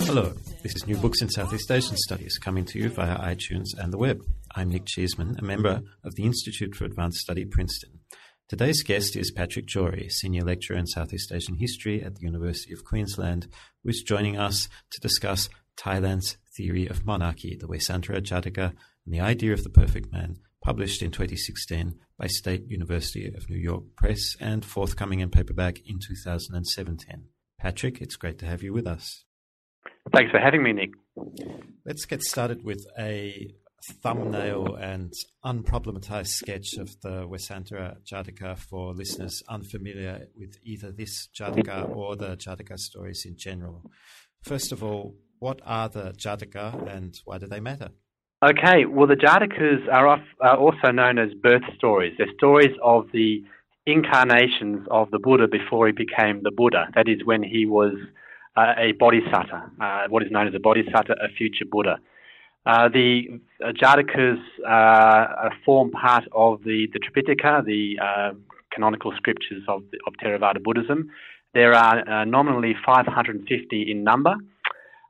Hello, this is New Books in Southeast Asian Studies coming to you via iTunes and the web. I'm Nick Cheesman, a member of the Institute for Advanced Study, Princeton. Today's guest is Patrick Jory, Senior Lecturer in Southeast Asian History at the University of Queensland, who is joining us to discuss Thailand's theory of monarchy, the Vessantara Jataka and the idea of the perfect man, published in 2016 by State University of New York Press and forthcoming in paperback in 2017. Patrick, it's great to have you with us. Thanks for having me, Nick. Let's get started with a thumbnail and unproblematized sketch of the Vessantara Jataka for listeners unfamiliar with either this Jataka or the Jataka stories in general. First of all, what are the Jataka and why do they matter? Okay, well, the Jatakas are, off, are also known as birth stories. They're stories of the incarnations of the Buddha before he became the Buddha. That is, when he was uh, a bodhisattva, uh, what is known as a bodhisattva, a future Buddha. Uh, the uh, Jatakas uh, form part of the, the Tripitaka, the uh, canonical scriptures of, of Theravada Buddhism. There are uh, nominally 550 in number.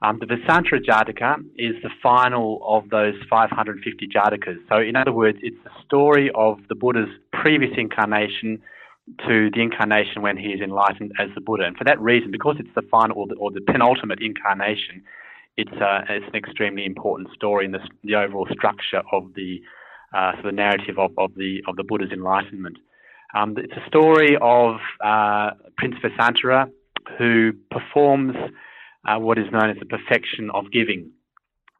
Um, the Vessantara Jataka is the final of those 550 Jatakas. So, in other words, it's the story of the Buddha's previous incarnation to the incarnation when he is enlightened as the Buddha. And for that reason, because it's the final or the, or the penultimate incarnation, it's, uh, it's an extremely important story in the, the overall structure of the, uh, so the narrative of, of, the, of the Buddha's enlightenment. Um, it's a story of uh, Prince Vessantara who performs uh, what is known as the perfection of giving.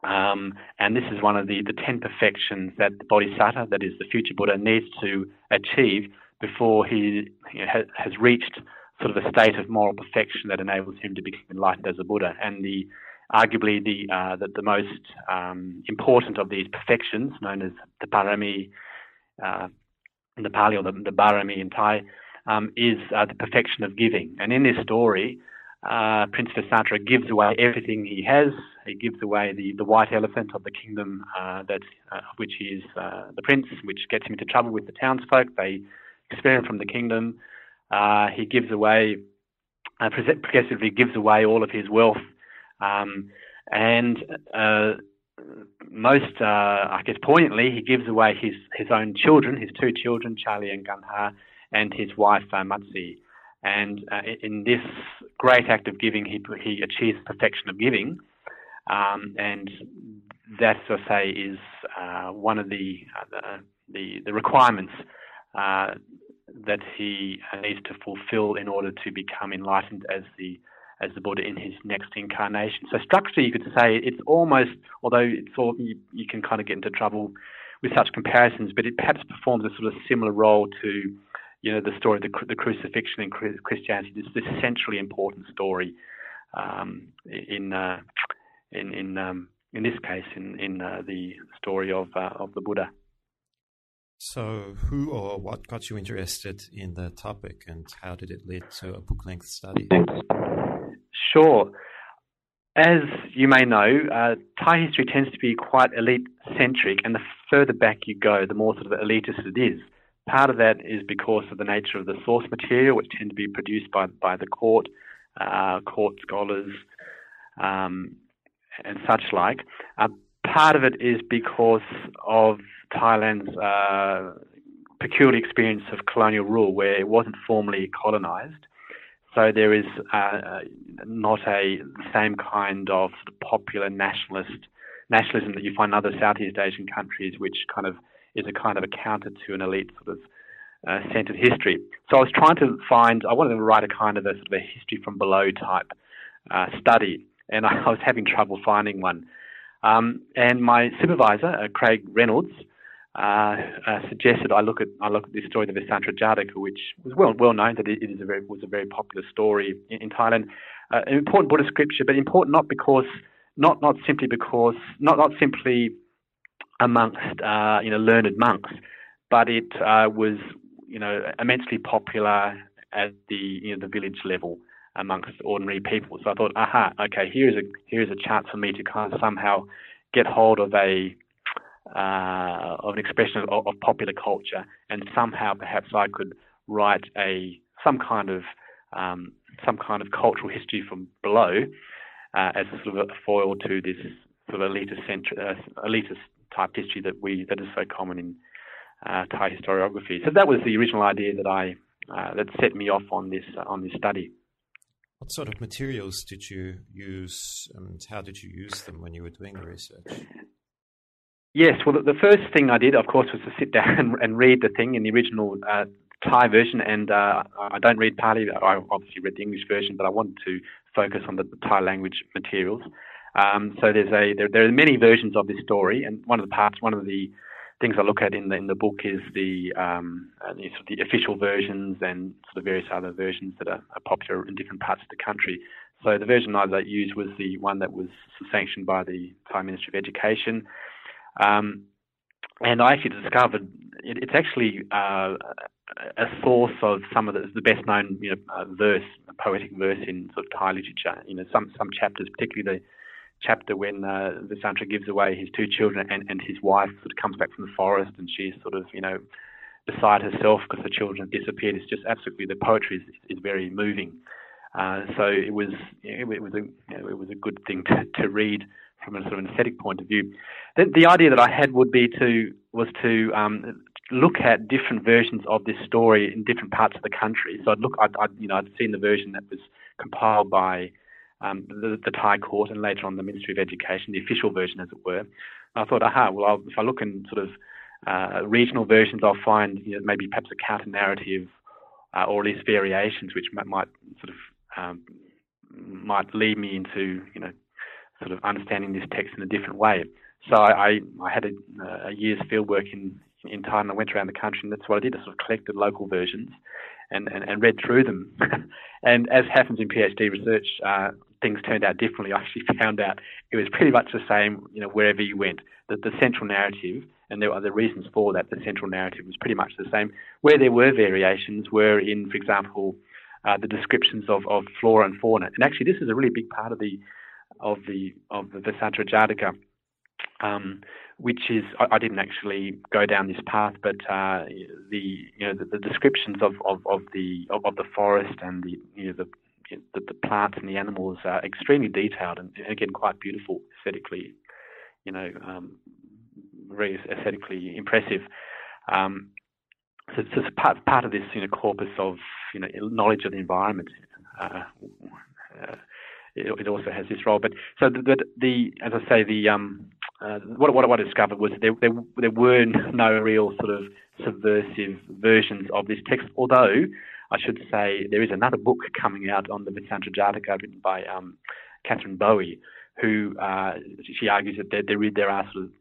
Um, and this is one of the, the ten perfections that the Bodhisattva, that is the future Buddha, needs to achieve before he you know, has reached sort of a state of moral perfection that enables him to become enlightened as a Buddha. And the arguably the uh, the, the, most um, important of these perfections, known as the Parami uh, in the Pali or the, the Barami in Thai, um, is uh, the perfection of giving. And in this story, uh, Prince Vessantara gives away everything he has. He gives away the, the white elephant of the kingdom uh, that uh, which is uh, the prince, which gets him into trouble with the townsfolk. They expel him from the kingdom. Uh, he gives away, uh, progressively gives away all of his wealth, um, and most, I guess, poignantly, he gives away his his own children, his two children, Jali and Kanha, and his wife Matsi. And uh, in this great act of giving, he, he achieves perfection of giving. Um, and that, as I say, is uh, one of the, uh, the, the, requirements uh, that he needs to fulfill in order to become enlightened as the as the Buddha in his next incarnation. So structurally, you could say it's almost, although it's all, you, you can kind of get into trouble with such comparisons, but it perhaps performs a sort of similar role to you know, the story of the, the crucifixion in Christianity, this, this centrally important story um, in, uh, in, in, um, in this case, in, in uh, the story of, uh, of the Buddha. So, who or what got you interested in the topic, and how did it lead to a book length study? Sure. As you may know, uh, Thai history tends to be quite elite centric, and the further back you go, the more sort of elitist it is. Part of that is because of the nature of the source material, which tend to be produced by by the court, uh, court scholars, um, and such like. Uh, part of it is because of Thailand's uh, peculiar experience of colonial rule, where it wasn't formally colonized. So there is uh, not a same kind of, popular nationalist nationalism that you find in other Southeast Asian countries, which kind of is a kind of a counter to an elite sort of uh, centered history. So I was trying to find, I wanted to write a kind of a sort of a history from below type uh, study, and I, was having trouble finding one. Um, and my supervisor, uh, Craig Reynolds, uh, uh, suggested I look at I look at this story, of the Vessantara Jataka, which was well well known that it, it is a very was a very popular story in, in Thailand, uh, an important Buddhist scripture, but important not because not not simply because not not simply amongst uh, you know learned monks, but it uh, was you know immensely popular at the you know the village level amongst ordinary people. So I thought, aha, okay, here's a here's a chance for me to kind of somehow get hold of a uh, of an expression of, of, popular culture, and somehow perhaps I could write a some kind of um, some kind of cultural history from below uh, as a sort of a foil to this sort of elitist, centri- uh, elitist type history that we that is so common in uh, Thai historiography. So that was the original idea that I uh, that set me off on this on this study. What sort of materials did you use, and how did you use them when you were doing the research? Yes, well, the first thing I did, of course, was to sit down and, and read the thing in the original uh, Thai version, and uh, I don't read Pali. I obviously read the English version, but I wanted to focus on the Thai language materials. Um, so there's a there, there, are many versions of this story, and one of the parts, one of the things I look at in the in the book is the um, uh, the, sort of the official versions and sort of various other versions that are, are, popular in different parts of the country. So the version I used was the one that was sanctioned by the Thai Ministry of Education. Um, and I actually discovered it, it's actually uh, a source of some of the, the best known you know, uh, verse, poetic verse in sort of Thai literature. You know, some some chapters, particularly the chapter when uh, Vessantara gives away his two children and, and his wife sort of comes back from the forest and she's sort of you know beside herself because her children have disappeared. It's just absolutely the poetry is, is very moving. Uh, so it was it, was a it was a good thing to, to read from a sort of an aesthetic point of view. The, the idea that I had would be to was to um, look at different versions of this story in different parts of the country. So I'd look, I'd, I'd you know, I'd seen the version that was compiled by um, the, the, Thai court and later on the Ministry of Education, the official version, as it were. And I thought, aha, well, I'll, if I look in sort of uh, regional versions, I'll find you know, maybe perhaps a counter narrative uh, or at least variations which might, might sort of um, might lead me into you know sort of understanding this text in a different way. So I, I had a, a year's fieldwork in, in Thailand. I went around the country, and that's what I did. I sort of collected local versions and, and, and read through them. and as happens in PhD research, uh, things turned out differently. I actually found out it was pretty much the same, you know, wherever you went. That the central narrative, and there were the reasons for that. The central narrative was pretty much the same. Where there were variations were in, for example, uh, the descriptions of, of flora and fauna. And actually, this is a really big part of the of the of the Vessantara Jataka, um, which is I, I, didn't actually go down this path, but uh, the you know the, the descriptions of, of, of the of, of, the forest and the you know the, the, the plants and the animals are extremely detailed and again quite beautiful aesthetically, you know, um, very aesthetically impressive. Um, so, it's part part of this you know corpus of you know knowledge of the environment. Uh, uh, it, it also has this role. But so the, the, the as I say, the um, uh, what, what I discovered was there, there there were no real sort of subversive versions of this text. Although I should say there is another book coming out on the Vessantara Jataka written by um, Katherine Bowie, who uh, she argues that there, there, there are sort of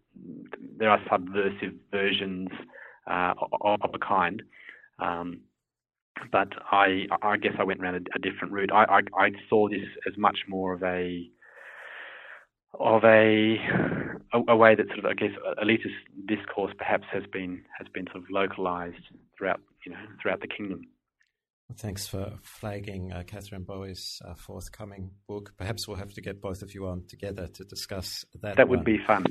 there are subversive versions uh, of, of a kind. Um, but I, I guess I went around a, a different route. I, I, I, saw this as much more of a of a, a, a way that sort of I guess elitist discourse perhaps has been has been sort of localized throughout you know throughout the kingdom. Well, thanks for flagging uh, Katherine Bowie's uh, forthcoming book. Perhaps we'll have to get both of you on together to discuss that. That would one. be fun.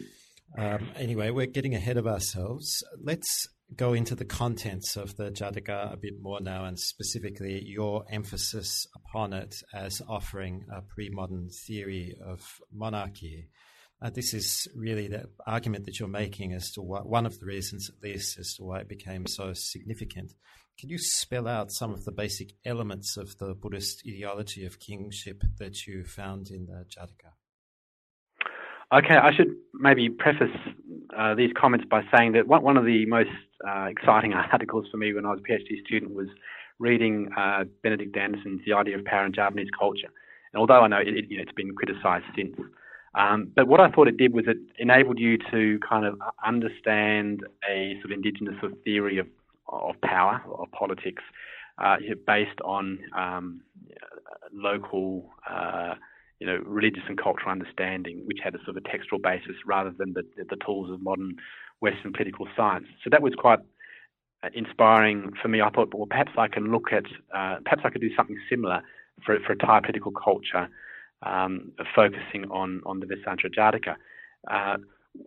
Um, anyway, we're getting ahead of ourselves. Let's go into the contents of the Jataka a bit more now, and specifically your emphasis upon it as offering a pre modern theory of monarchy. Uh, this is really the argument that you're making as to what, one of the reasons, at least, as to why it became so significant. Can you spell out some of the basic elements of the Buddhist ideology of kingship that you found in the Jataka? Okay, I should maybe preface uh, these comments by saying that one, of the most uh, exciting articles for me when I was a PhD student was reading uh, Benedict Anderson's The Idea of Power in Javanese Culture. And although I know it, it, you know, it's been criticised since, Um, but what I thought it did was it enabled you to kind of understand a sort of indigenous sort of theory of, of power or politics uh, based on um, local, uh, you know, religious and cultural understanding, which had a sort of a textual basis rather than the, the tools of modern Western political science. So that was quite uh, inspiring for me. I thought, well, perhaps I can look at, uh, perhaps I could do something similar for, for a Thai political culture, um, focusing on, on the Vessantara Jataka.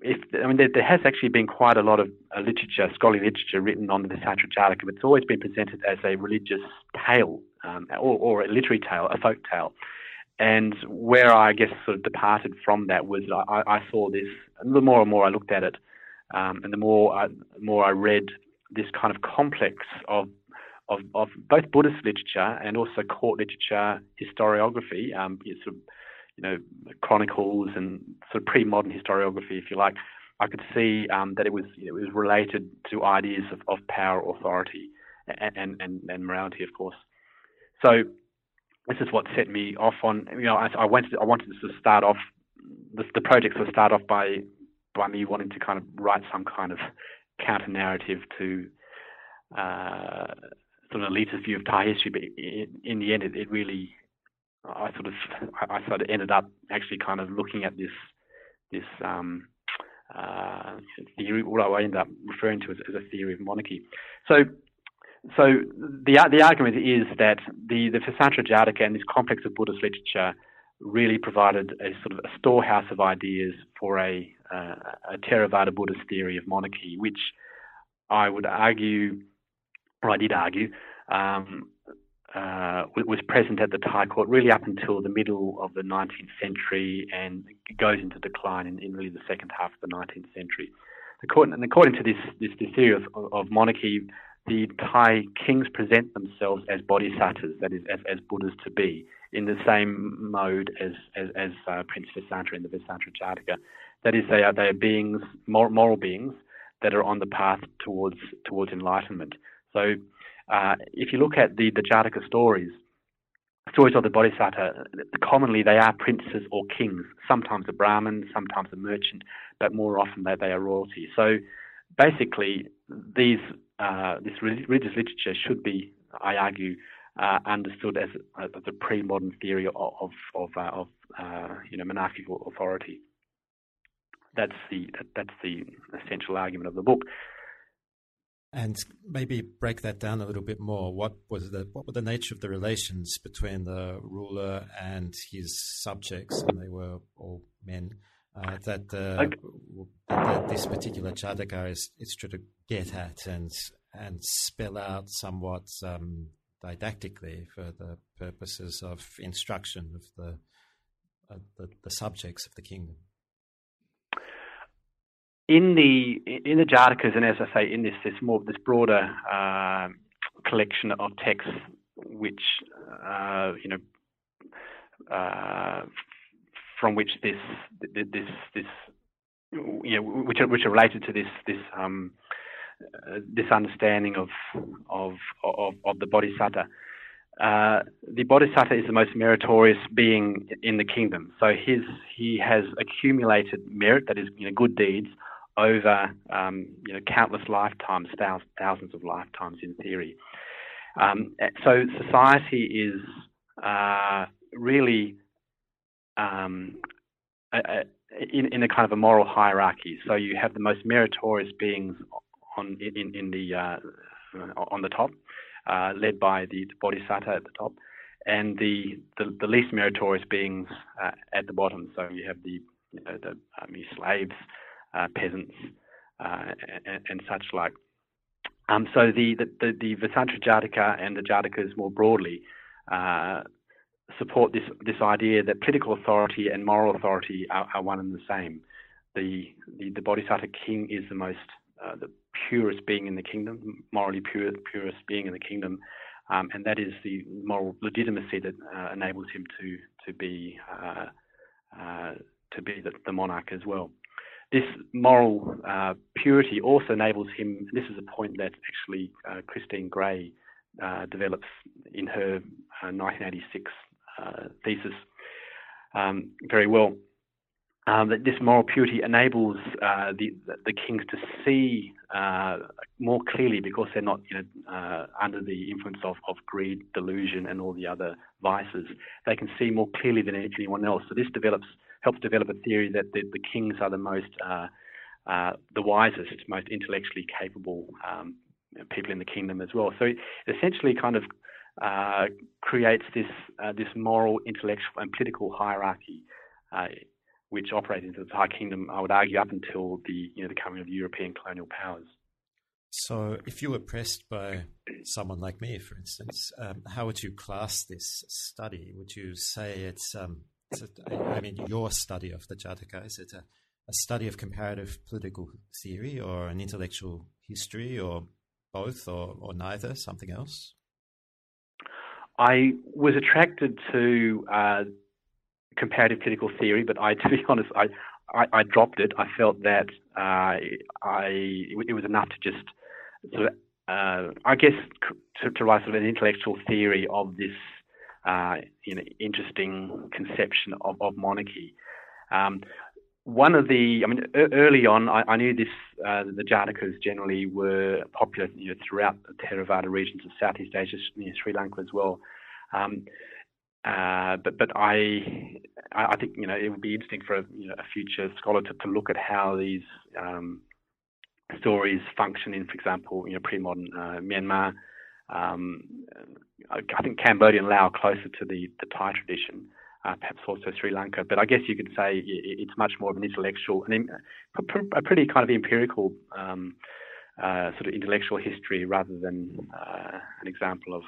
If, I mean, there, there, has actually been quite a lot of uh, literature, scholarly literature written on the Vessantara Jataka, but it's always been presented as a religious tale um, or, or, a literary tale, a folk tale. And where I guess sort of departed from that was I, I saw this, the more and more I looked at it, um, and the more I, more I read this kind of complex of of, of both Buddhist literature and also court literature, historiography, um, sort of, you know, chronicles and sort of pre-modern historiography, if you like, I could see um, that it was you know, it was related to ideas of, of power, authority, and, and, and morality, of course. So this is what set me off on. You know, I, I wanted I wanted to sort of start off the, the project sort of start off by by me wanting to kind of write some kind of counter narrative to uh, sort of elitist view of Thai history, but in, in the end, it, it, really, I sort of, I sort of ended up actually kind of looking at this, this um, uh, theory, what I ended up referring to as, as, a theory of monarchy. So, so the the argument is that the the Vessantara Jataka and this complex of Buddhist literature really provided a sort of a storehouse of ideas for a, uh, a Theravada Buddhist theory of monarchy, which I would argue or I did argue, um, uh, was present at the Thai court really up until the middle of the 19th century and goes into decline in, in really the second half of the 19th century. Court, and according to this, this, this theory of, of, monarchy, the Thai kings present themselves as bodhisattvas, that is, as, as Buddhas to be, in the same mode as, as, as uh, Prince Vessantara in the Vessantara Jataka. That is, they are, they are beings, moral, moral beings, that are on the path towards, towards enlightenment. So uh, if you look at the, the Jataka stories, stories of the Bodhisattva, commonly they are princes or kings, sometimes a Brahmin, sometimes a merchant, but more often they, they are royalty. So basically, these uh, this religious literature should be, I argue, uh, understood as, as a pre-modern theory of of, of, uh, of uh, you know monarchical authority. That's the that's the essential argument of the book. And maybe break that down a little bit more. What was the what were the nature of the relations between the ruler and his subjects, and they were all men. Uh, that, uh, okay. that, this particular Jataka is, is trying to get at and and spell out somewhat um, didactically for the purposes of instruction of the, uh, the the subjects of the kingdom in the in the Jatakas, and as I say, in this this more this broader uh, collection of texts, which uh, you know, uh, from which this this this you know, which are, which are related to this this um, uh, this understanding of of of, of the Bodhisattva. Uh, the Bodhisattva is the most meritorious being in the kingdom. So his he has accumulated merit, that is, you know, good deeds, over um, you know, countless lifetimes, thousands of lifetimes in theory. Um, so society is uh, really um, a, a, in, in, a kind of a moral hierarchy. So you have the most meritorious beings on in, in the uh, on the top, uh, led by the, the, bodhisattva at the top, and the the, the least meritorious beings uh, at the bottom. So you have the you know, the um, slaves, peasants, uh, and, and, such like. Um, so the, the, the, the Jataka and the Jatakas more broadly uh, support this, this idea that political authority and moral authority are, are one and the same. The, the, the Bodhisattva king is the most, uh, the purest being in the kingdom, morally pure, purest being in the kingdom, um, and that is the moral legitimacy that uh, enables him to, to be, uh, to be the, the monarch as well this moral uh, purity also enables him. This is a point that actually uh, Christine Gray uh, develops in her 1986 uh, uh, thesis um, very well. um, that this moral purity enables uh, the the kings to see more clearly because they're not you know under the influence of, of greed, delusion, and all the other vices. They can see more clearly than anyone else. So this develops helps develop a theory that the, the kings are the most uh, uh, the wisest, most intellectually capable um, people in the kingdom as well. So it essentially kind of uh, creates this this moral, intellectual, and political hierarchy which operated as the Thai Kingdom, I would argue, up until the you know the coming of the European colonial powers. So, if you were pressed by someone like me, for instance, um, how would you class this study? Would you say it's, um, a, I mean, your study of the Jataka, is it a, a study of comparative political theory or an intellectual history or both or, or neither, something else? I was attracted to uh, comparative political theory, but I, to be honest, I, I, I dropped it. I felt that uh, I it was enough to just sort of, uh, I guess, to, to, write sort of an intellectual theory of this, uh, you know, interesting conception of, of monarchy. Um, one of the, I mean, early on, I, I knew this. Uh, the Jatakas generally were popular you know, throughout the Theravada regions of Southeast Asia, you know, Sri Lanka as well. Um, uh, but but I I think you know it would be interesting for a, you know, a future scholar to, to look at how these um, stories function in, for example, you know pre-modern uh, Myanmar. Um, I think Cambodia and Laos closer to the the Thai tradition, uh, perhaps also Sri Lanka. But I guess you could say it's much more of an intellectual and a pretty kind of empirical. Um, uh, sort of intellectual history rather than uh, an example of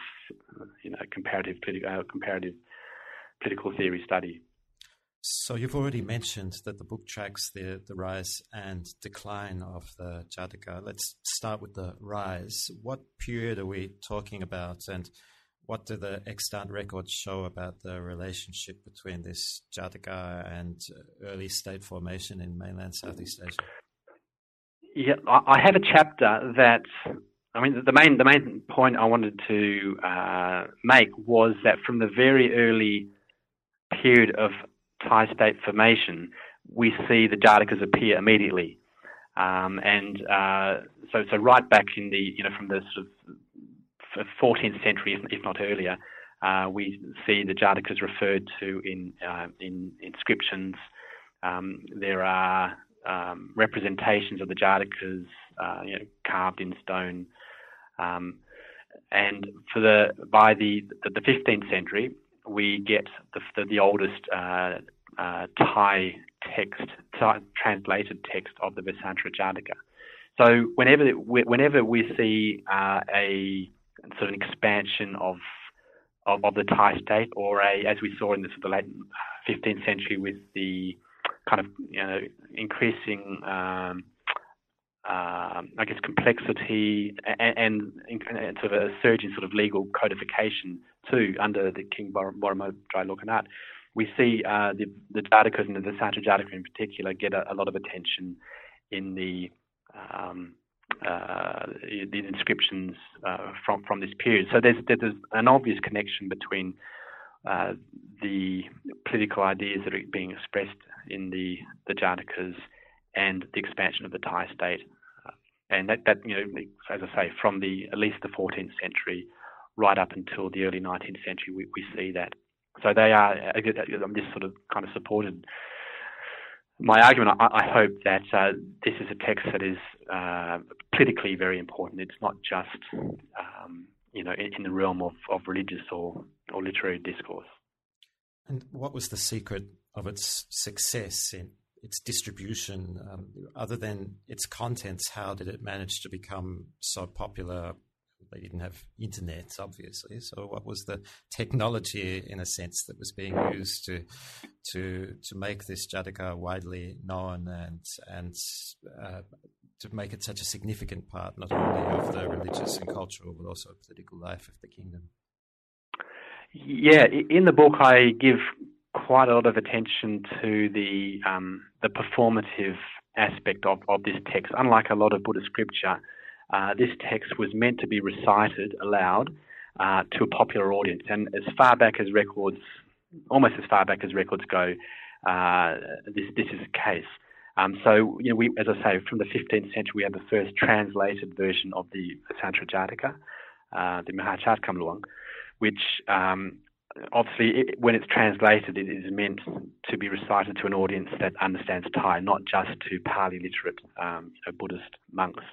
you know comparative uh, comparative political theory study. So you've already mentioned that the book tracks the, the rise and decline of the Jataka. Let's start with the rise. What period are we talking about, and what do the extant records show about the relationship between this Jataka and early state formation in mainland Southeast Asia? Yeah, I have a chapter that I mean, the main the main point I wanted to uh, make was that from the very early period of Thai state formation, we see the Jatakas appear immediately, um, and uh, so so right back in the you know from the sort of 14th century, if, if not earlier, uh, we see the Jatakas referred to in uh, in inscriptions. Um, there are um, representations of the Jatakas, uh, you know, carved in stone. Um, and for the by the the 15th century, we get the the, the oldest uh, uh, Thai text, Thai translated text of the Vessantara Jataka. So whenever whenever we see uh, a sort of an expansion of, of, of the Thai state, or a as we saw in the, sort of the late 15th century with the kind of you know, increasing, um, uh, I guess, complexity and, and, and, sort of a surge in sort of legal codification too under the King Boromo Jailukanat. We see uh, the, the Jatakas and the Santa Jataka in particular get a, a, lot of attention in the um, uh, the inscriptions uh, from from this period. So there's there's an obvious connection between uh, the political ideas that are being expressed in the, the Jatakas and the expansion of the Thai state. And that, that, you know, as I say, from the at least the 14th century right up until the early 19th century, we, we see that. So they are, I'm just sort of kind of supported my argument, I, I hope that uh, this is a text that is uh, politically very important. It's not just, um, you know, in, in, the realm of, of religious or, or literary discourse. And what was the secret of its success in its distribution? Um, other than its contents, how did it manage to become so popular? They didn't have internet, obviously. So, what was the technology, in a sense, that was being used to to to make this Jataka widely known and and uh, to make it such a significant part not only of the religious and cultural but also political life of the kingdom? Yeah, in the book, I give quite a lot of attention to the um, the performative aspect of, of this text. Unlike a lot of Buddhist scripture, uh, this text was meant to be recited aloud uh, to a popular audience. And as far back as records, almost as far back as records go, uh, this this is the case. Um, so, you know, we, as I say, from the 15th century, we have the first translated version of the Vasantra Jataka, uh, the Mahachat Kham Luang, which um, obviously, it, when it's translated, it is meant to be recited to an audience that understands Thai, not just to Pali literate um, you know, Buddhist monks.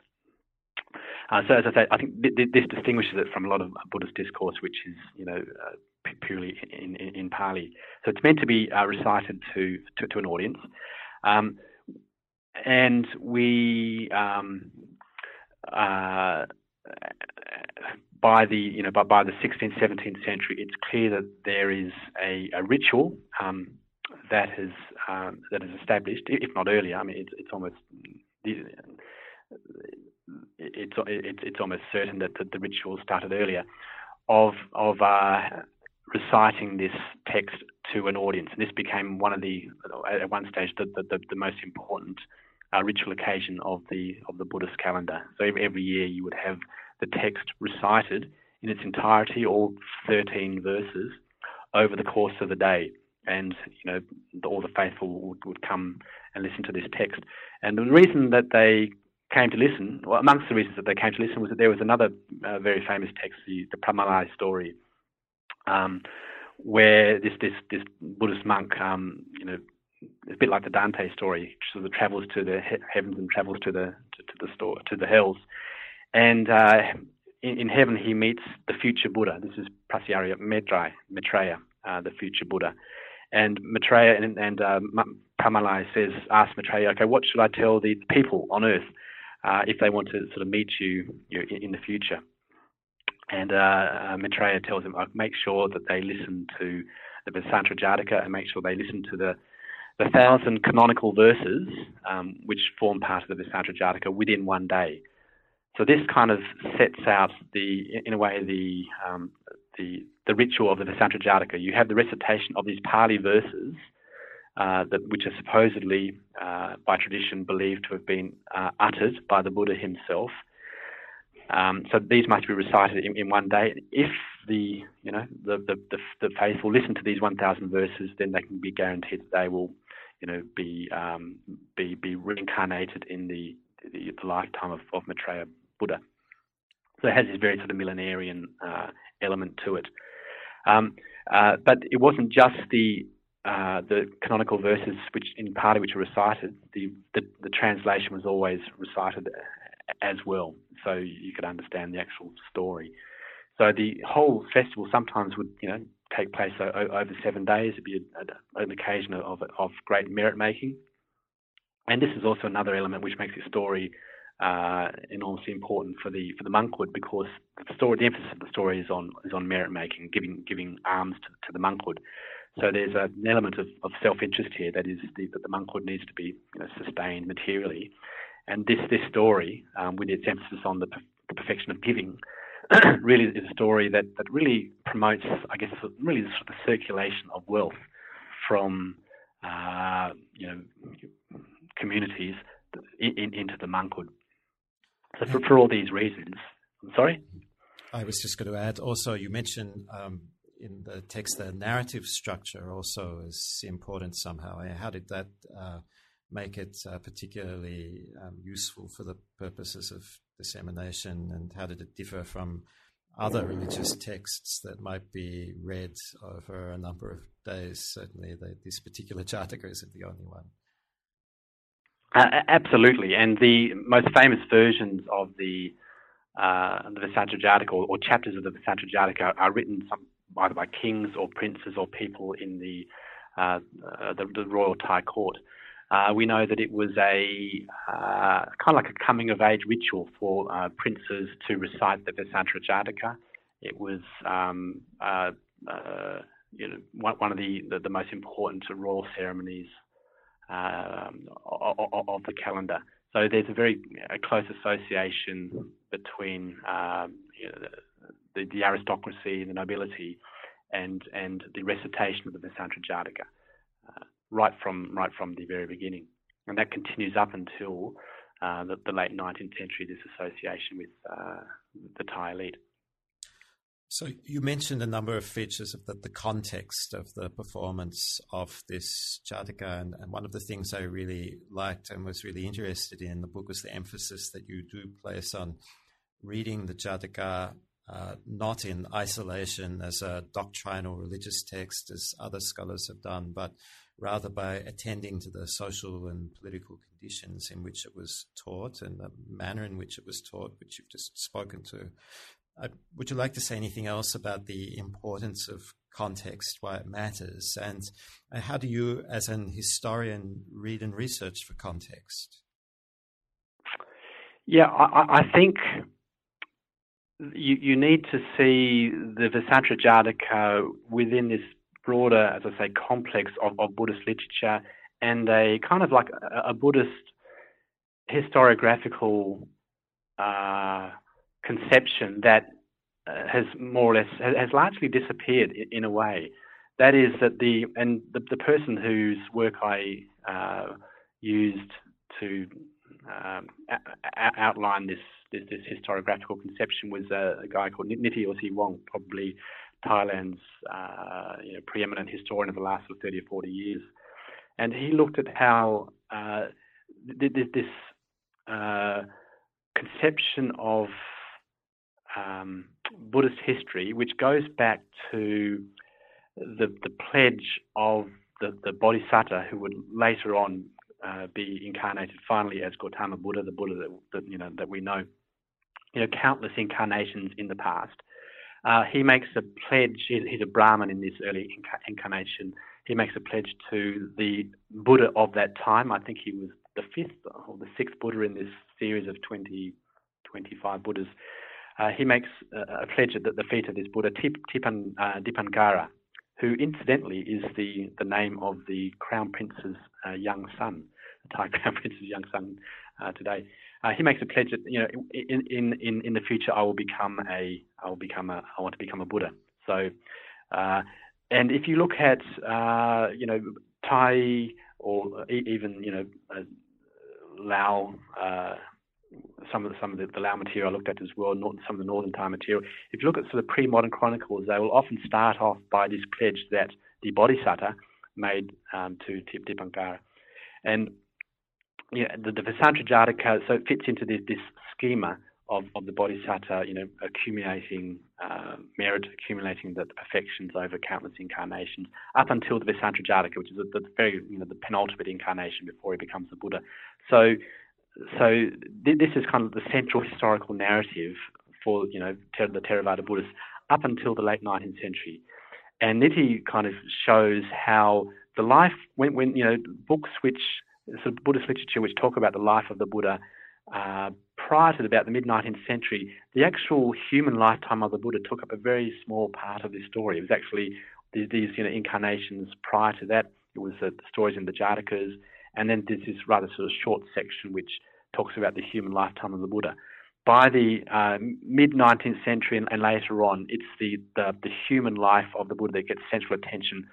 Uh, so, as I say, I think th- th- this distinguishes it from a lot of Buddhist discourse, which is, you know, uh, purely in, in, in, Pali. So, it's meant to be uh, recited to, to, to an audience. Um, and we um, uh, by the you know by, by the 16th 17th century it's clear that there is a, a ritual um, that has um, that is established if not earlier I mean it's, it's almost it's, it's it's almost certain that the, the ritual started earlier of of uh, reciting this text to an audience. And this became one of the, at one stage, the, the, the most important uh, ritual occasion of the of the Buddhist calendar. So every, year you would have the text recited in its entirety, all 13 verses, over the course of the day. And you know, all the faithful would, would come and listen to this text. And the reason that they came to listen, well, amongst the reasons that they came to listen, was that there was another uh, very famous text, the, the Phra Malai story, um, where this this this Buddhist monk, um, you know, it's a bit like the Dante story, sort of travels to the he- heavens and travels to the to, to the store to the hells, and uh, in, in, heaven he meets the future Buddha. This is Prasyarya Maitreya, Maitreya, uh, the future Buddha, and Maitreya and, and uh, Phra Malai says, asks Maitreya, okay, what should I tell the people on earth uh, if they want to sort of meet you, you in, in the future? And uh, uh, Maitreya tells him, make sure that they listen to the Vasantra Jataka and make sure they listen to the the thousand canonical verses um, which form part of the Vasantra Jataka within one day. So this kind of sets out the, in a way, the um, the, the ritual of the Vasantra Jataka. You have the recitation of these Pali verses uh, that, which are supposedly, uh, by tradition, believed to have been uh, uttered by the Buddha himself. Um, so these must be recited in, in, one day. If the you know the, the, the, the faithful listen to these 1,000 verses, then they can be guaranteed that they will you know be um, be be reincarnated in the the, the lifetime of, of Maitreya Buddha. So it has this very sort of millenarian uh, element to it. Um, uh, but it wasn't just the uh, the canonical verses which in Pali which are recited. The, the, the translation was always recited as well, so you could understand the actual story. So the whole festival sometimes would, you know, take place over seven days. It'd be an occasion of, of great merit making. And this is also another element which makes the story uh, enormously important for the for the monkhood because the story, the emphasis of the story is on is on merit making, giving giving alms to, to the monkhood. So there's an element of, of self interest here that is the, that the monkhood needs to be you know, sustained materially, and this this story, um, with its emphasis on the, the perfection of giving, really is a story that, that really promotes, I guess, really the sort of circulation of wealth from uh, you know communities in, in, into the monkhood. So for, for all these reasons, I'm sorry. I was just going to add. Also, you mentioned um, in the text the narrative structure also is important somehow. How did that uh, make it uh, particularly um, useful for the purposes of dissemination, and how did it differ from other religious texts that might be read over a number of days? Certainly, the, this particular Jataka isn't the only one. Uh, absolutely, and the most famous versions of the uh, the Vasantra Jataka or, or, chapters of the Vasantra Jataka are, are written some, either by kings or princes or people in the uh, uh the, the, royal Thai court. Uh, we know that it was a uh, kind of like a coming of age ritual for uh, princes to recite the Vasantra Jataka. It was um, uh, you know, one, of the, the, the, most important royal ceremonies um, of, of, the calendar. So there's a very close association between um, you know, the, the, aristocracy, the nobility, and and the recitation of the Vasantra Jataka right from right from the very beginning, and that continues up until uh, the, the, late 19th century. This association with uh, the Thai elite. So you mentioned a number of features of the, the context of the performance of this Jataka, and, and, one of the things I really liked and was really interested in the book was the emphasis that you do place on reading the Jataka uh, not in isolation as a doctrinal religious text, as other scholars have done, but rather by attending to the social and political conditions in which it was taught and the manner in which it was taught, which you've just spoken to. Uh, would you like to say anything else about the importance of context, why it matters, and uh, how do you, as an historian, read and research for context? Yeah, I, I think you, you need to see the Vessantara Jataka within this broader, as I say, complex of, of Buddhist literature and a kind of like a, a Buddhist historiographical uh, conception that uh, has more or less has largely disappeared in, in, a way. That is that the and the, the person whose work I uh, used to um, a- outline this, this, this historiographical conception was a, a guy called Nidhi Eoseewong, probably Thailand's uh, you know, preeminent historian of the last 30 or 40 years. And he looked at how uh, th- th- this uh, conception of um, Buddhist history, which goes back to the, the pledge of the, the Bodhisattva, who would later on uh, be incarnated finally as Gautama Buddha, the Buddha that, that, you know that we know, you know, countless incarnations in the past. Uh, he makes a pledge. He's a Brahmin in this early inca- incarnation. He makes a pledge to the Buddha of that time. I think he was the fifth or the sixth Buddha in this series of 20, 25 Buddhas. Uh, he makes a, a pledge at the, the, feet of this Buddha, Tip, Tipan, uh, Dipankara, who incidentally is the, the name of the Crown Prince's uh, young son, the Thai Crown Prince's young son uh, today. Uh, he makes a pledge that you know in, in, in, in the future I will become a I will become a I want to become a Buddha. So, uh, and if you look at uh, you know Thai or even you know Lao some of the, some of the, the Lao material I looked at as well, some of the Northern Thai material. If you look at sort of pre-modern chronicles, they will often start off by this pledge that the Bodhisattva made um, to Tip Dipankara. And yeah, the, the Jataka so it fits into this, this schema of, of the Bodhisattva, you know, accumulating uh, merit, accumulating the, the, perfections over countless incarnations, up until the Vessantara Jataka, which is the, the very, you know, the penultimate incarnation before he becomes a Buddha. So so th- this is kind of the central historical narrative for you know ter- the Theravada Buddhists up until the late 19th century, and Nidhi kind of shows how the life when when you know books which sort of Buddhist literature which talk about the life of the Buddha uh, prior to about the mid 19th century, the actual human lifetime of the Buddha took up a very small part of this story. It was actually these, these you know incarnations prior to that. It was uh, the stories in the Jatakas and then there's this rather sort of short section which talks about the human lifetime of the Buddha. By the uh, mid 19th century and, and, later on, it's the, the, the human life of the Buddha that gets central attention,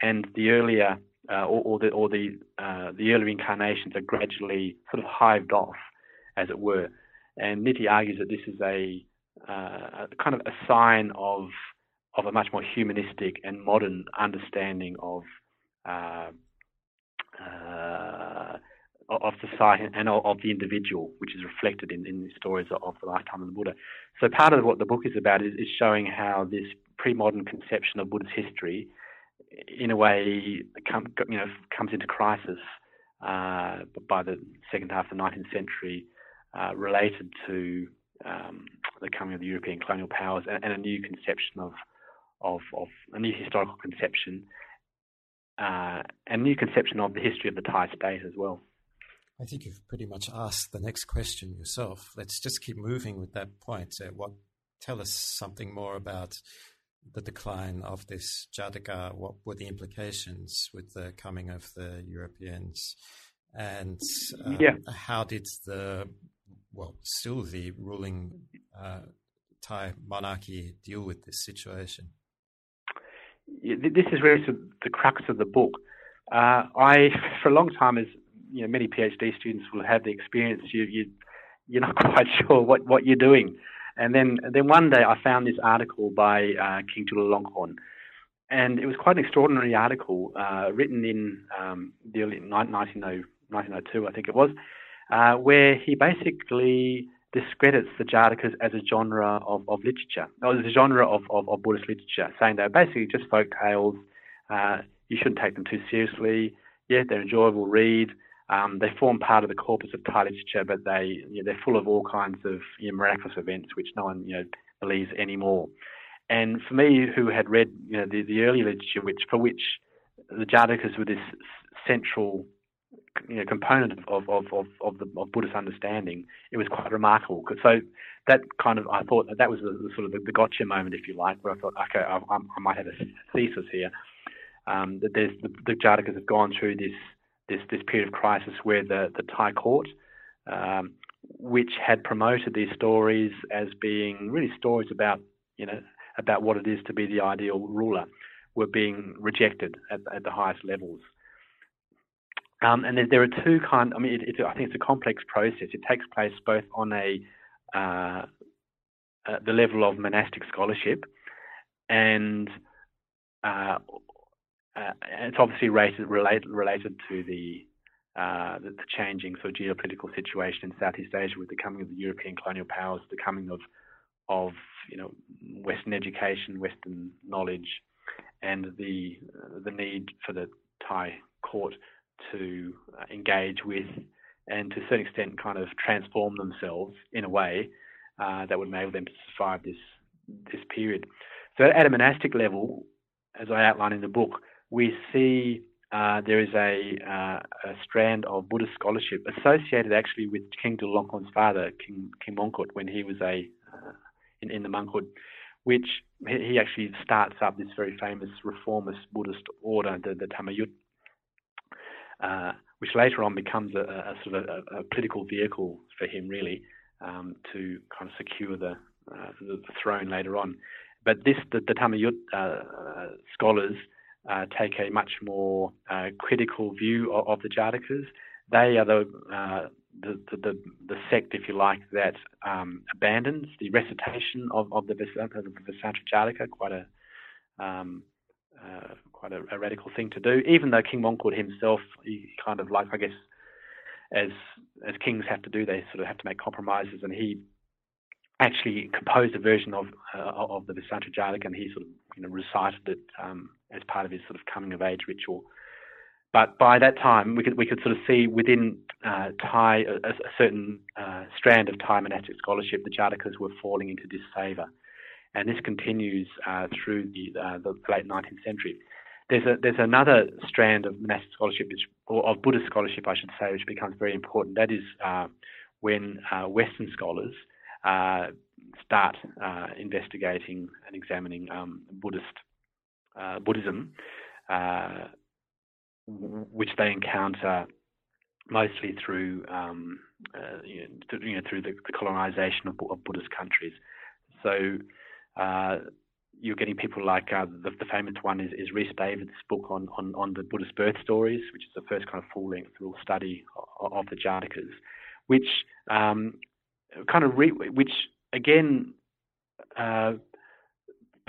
and the earlier uh, or, or, the or the uh, the earlier incarnations are gradually sort of hived off, as it were. And Nidhi argues that this is a, uh, a kind of a sign of of a much more humanistic and modern understanding of uh, uh, of society and of the individual, which is reflected in, in the stories of the lifetime of the Buddha. So part of what the book is about is, is showing how this pre-modern conception of Buddha's history, in a way, come, you know, comes into crisis uh, by the second half of the 19th century, uh, related to um, the coming of the European colonial powers and, and a new conception of, of, of a new historical conception uh, a new conception of the history of the Thai state as well. I think you've pretty much asked the next question yourself. Let's just keep moving with that point. Uh, what tell us something more about the decline of this Jataka? What were the implications with the coming of the Europeans? And um, yeah. how did the well, still the ruling uh, Thai monarchy deal with this situation? this is really the crux of the book. Uh, I, for a long time, as you know, many PhD students will have the experience, you, you you're not quite sure what, what you're doing. And then, then one day I found this article by uh, King Chulalongkorn, and it was quite an extraordinary article uh, written in um, the early 1902, I think it was, uh, where he basically discredits the Jatakas as a genre of, of literature, or as a genre of, of, of Buddhist literature, saying they're basically just folk tales. Uh, you shouldn't take them too seriously. Yeah, they're enjoyable read. Um, they form part of the corpus of Thai literature, but they you know, they're full of all kinds of you know, miraculous events which no one you know believes anymore. And for me, who had read you know the, the early literature, which for which the Jatakas were this central you know, component of, of, of, of, the, of Buddhist understanding, it was quite remarkable. So that kind of, I thought that, that was the, the sort of the, the, gotcha moment, if you like, where I thought, okay, I, I might have a thesis here. Um, that there's the, the Jatakas have gone through this this this period of crisis where the the Thai court, um, which had promoted these stories as being really stories about you know about what it is to be the ideal ruler, were being rejected at, at the highest levels. Um, and there, are two kind. I mean, it, it, I think it's a complex process. It takes place both on a uh, uh, the level of monastic scholarship, and uh, uh it's obviously related related, related to the, uh, the, the changing sort of geopolitical situation in Southeast Asia with the coming of the European colonial powers, the coming of of you know Western education, Western knowledge, and the the need for the Thai court to uh, engage with and to a certain extent kind of transform themselves in a way uh, that would enable them to survive this this period. So at a monastic level, as I outline in the book, we see uh, there is a, uh, a, strand of Buddhist scholarship associated actually with King Chulalongkorn's father, King, King Mongkut, when he was a uh, in, in the monkhood, which he actually starts up this very famous reformist Buddhist order, the, the Thammayut, uh, which later on becomes a, a sort of a, a, political vehicle for him, really, um, to kind of secure the, uh, the, throne later on. But this, the, the Thammayut uh, scholars uh, take a much more uh, critical view of, of, the Jatakas. They are the, the, the, the, sect, if you like, that um, abandons the recitation of, of the Vessantara Jataka, quite a um, uh, quite a, a, radical thing to do. Even though King Mongkut himself, he kind of like I guess, as as kings have to do, they sort of have to make compromises, and he actually composed a version of uh, of the Vessantara Jataka, and he sort of you know recited it um, as part of his sort of coming of age ritual. But by that time, we could we could sort of see within uh, Thai a, a certain uh, strand of Thai monastic scholarship, the Jatakas were falling into disfavour and this continues uh, through the, uh, the, late 19th century. There's a, there's another strand of monastic scholarship, which, or of Buddhist scholarship, I should say, which becomes very important. That is uh, when uh, Western scholars start investigating and examining um, Buddhist Buddhism, which they encounter mostly through um, you, know, th- you know, through the, the colonization of, of, Buddhist countries. So uh, you're getting people like uh, the, the, famous one is, is Rhys Davids' book on, on, on the Buddhist birth stories, which is the first kind of full length study of, of the Jatakas, which um, kind of re- which again uh,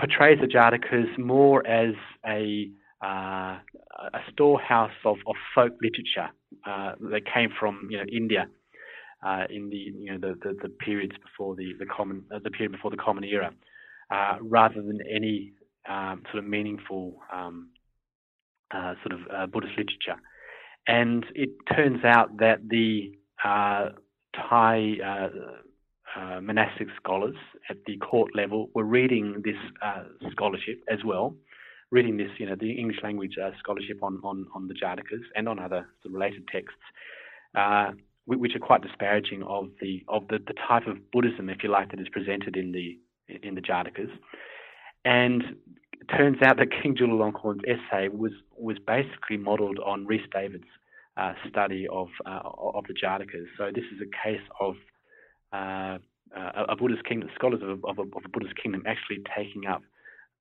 portrays the Jatakas more as a uh, a storehouse of, of folk literature uh, that came from you know India uh, in the you know the, the, the, periods before the the common the period before the common era. Uh, rather than any um, sort of meaningful um, uh, sort of uh, Buddhist literature. And it turns out that the uh, Thai uh, monastic scholars at the court level were reading this scholarship as well, reading this, you know, the English language scholarship on, on, on the Jatakas and on other sort of related texts which are quite disparaging of the of the, the type of Buddhism, if you like, that is presented in the in the Jatakas. And it turns out that King Chulalongkorn's essay was was basically modelled on Rhys Davids' uh, study of uh, of the Jatakas. So this is a case of uh, a Buddhist kingdom, scholars of, of, a, of, a, Buddhist kingdom actually taking up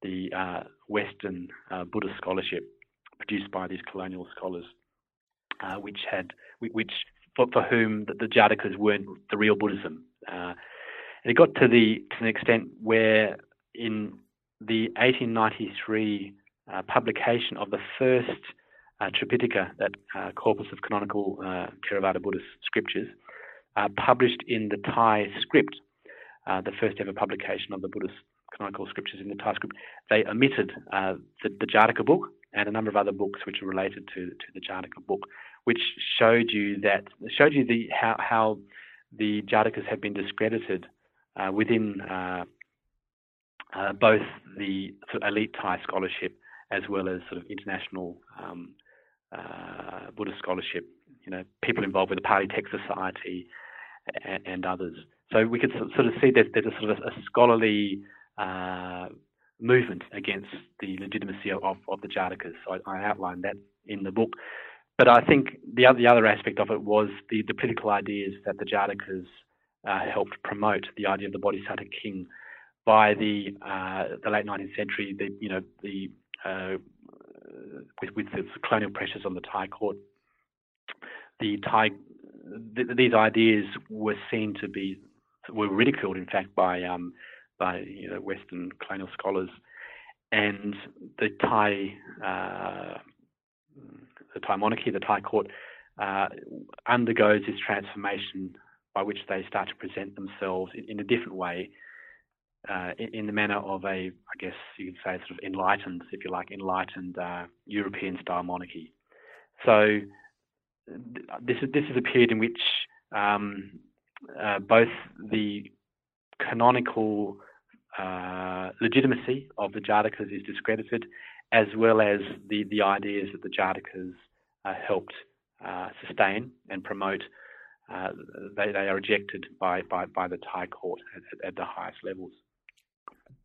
the uh, Western uh, Buddhist scholarship produced by these colonial scholars, uh, which had which for, for whom the, the Jatakas weren't the real Buddhism. And it got to the to an extent where in the 1893 uh, publication of the first uh, Tripitaka, that uh, corpus of canonical uh, Theravada Buddhist scriptures, uh, published in the Thai script, uh, the first ever publication of the Buddhist canonical scriptures in the Thai script, they omitted uh, the, the Jataka book and a number of other books which are related to, to the Jataka book, which showed you that showed you the how, how the Jatakas have been discredited uh, within uh, uh, both the sort of elite Thai scholarship as well as sort of international um, uh, Buddhist scholarship. You know, people involved with the Pali Text Society and, and others. So we could sort of see that there's a sort of a scholarly uh, movement against the legitimacy of, of the Jatakas. So I, I, outlined that in the book. But I think the other, the other aspect of it was the, the political ideas that the Jatakas uh, helped promote, the idea of the Bodhisattva king. By the uh, the late 19th century, the you know the uh, with, with the colonial pressures on the Thai court, the Thai th- these ideas were seen to be were ridiculed, in fact, by um, by you know, Western colonial scholars, and the Thai uh, the Thai monarchy, the Thai court, uh, undergoes this transformation by which they start to present themselves in, in a different way, uh, in, the manner of a, I guess you could say, sort of enlightened, if you like, enlightened uh, European style monarchy. So this is this is a period in which um, uh, both the canonical uh, legitimacy of the Jatakas is discredited, as well as the, the ideas that the Jatakas uh, helped uh, sustain and promote. Uh, they, they are rejected by, by, by the Thai court at, at the highest levels.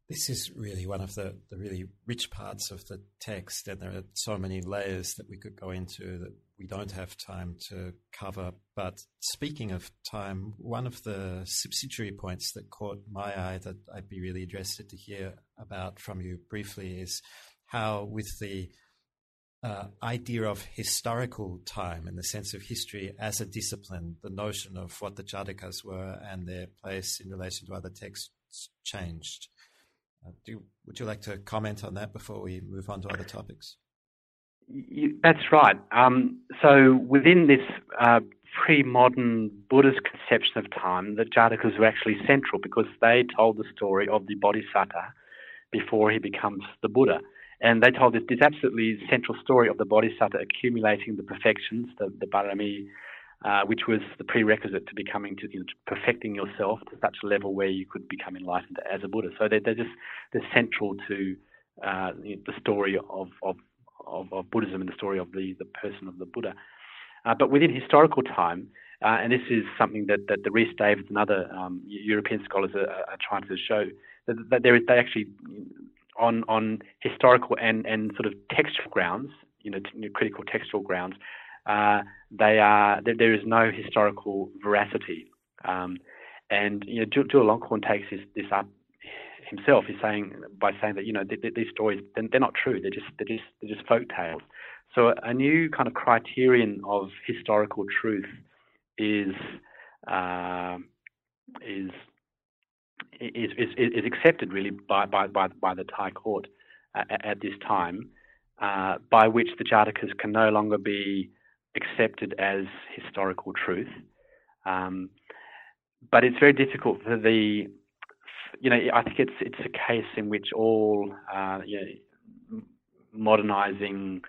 This is really one of the, the really rich parts of the text, and there are so many layers that we could go into that we don't have time to cover. But speaking of time, one of the subsidiary points that caught my eye that I'd be really interested to hear about from you briefly is how, with the uh, idea of historical time and the sense of history as a discipline, the notion of what the Jatakas were and their place in relation to other texts changed. Do, would you like to comment on that before we move on to other topics? You, that's right. Um, so within this uh, pre-modern Buddhist conception of time, the Jatakas were actually central because they told the story of the Bodhisattva before he becomes the Buddha. And they told this, this absolutely central story of the Bodhisattva accumulating the perfections, the, the Barami, uh, which was the prerequisite to becoming to, you know, to perfecting yourself to such a level where you could become enlightened as a Buddha. So they're, they're just they're central to uh, you know, the story of, of, of, of, Buddhism and the story of the, the person of the Buddha. Uh, but within historical time, uh, and this is something that, that the Rhys Davids and other um, European scholars are, are, trying to show, that, that there is, they actually, on, on historical and, and sort of textual grounds, you know, critical textual grounds, uh, they are there, is no historical veracity. Um, and you know, Chulalongkorn takes this, this up himself. He's saying by saying that you know th- th- these stories they're, not true. They're just they're just they're just folk tales. So a new kind of criterion of historical truth is uh, is, is, is is accepted really by by by, by the Thai court uh, at this time, uh, by which the Jatakas can no longer be accepted as historical truth. Um, but it's very difficult for the, you know, I think it's it's a case in which all uh, you know, modernizing,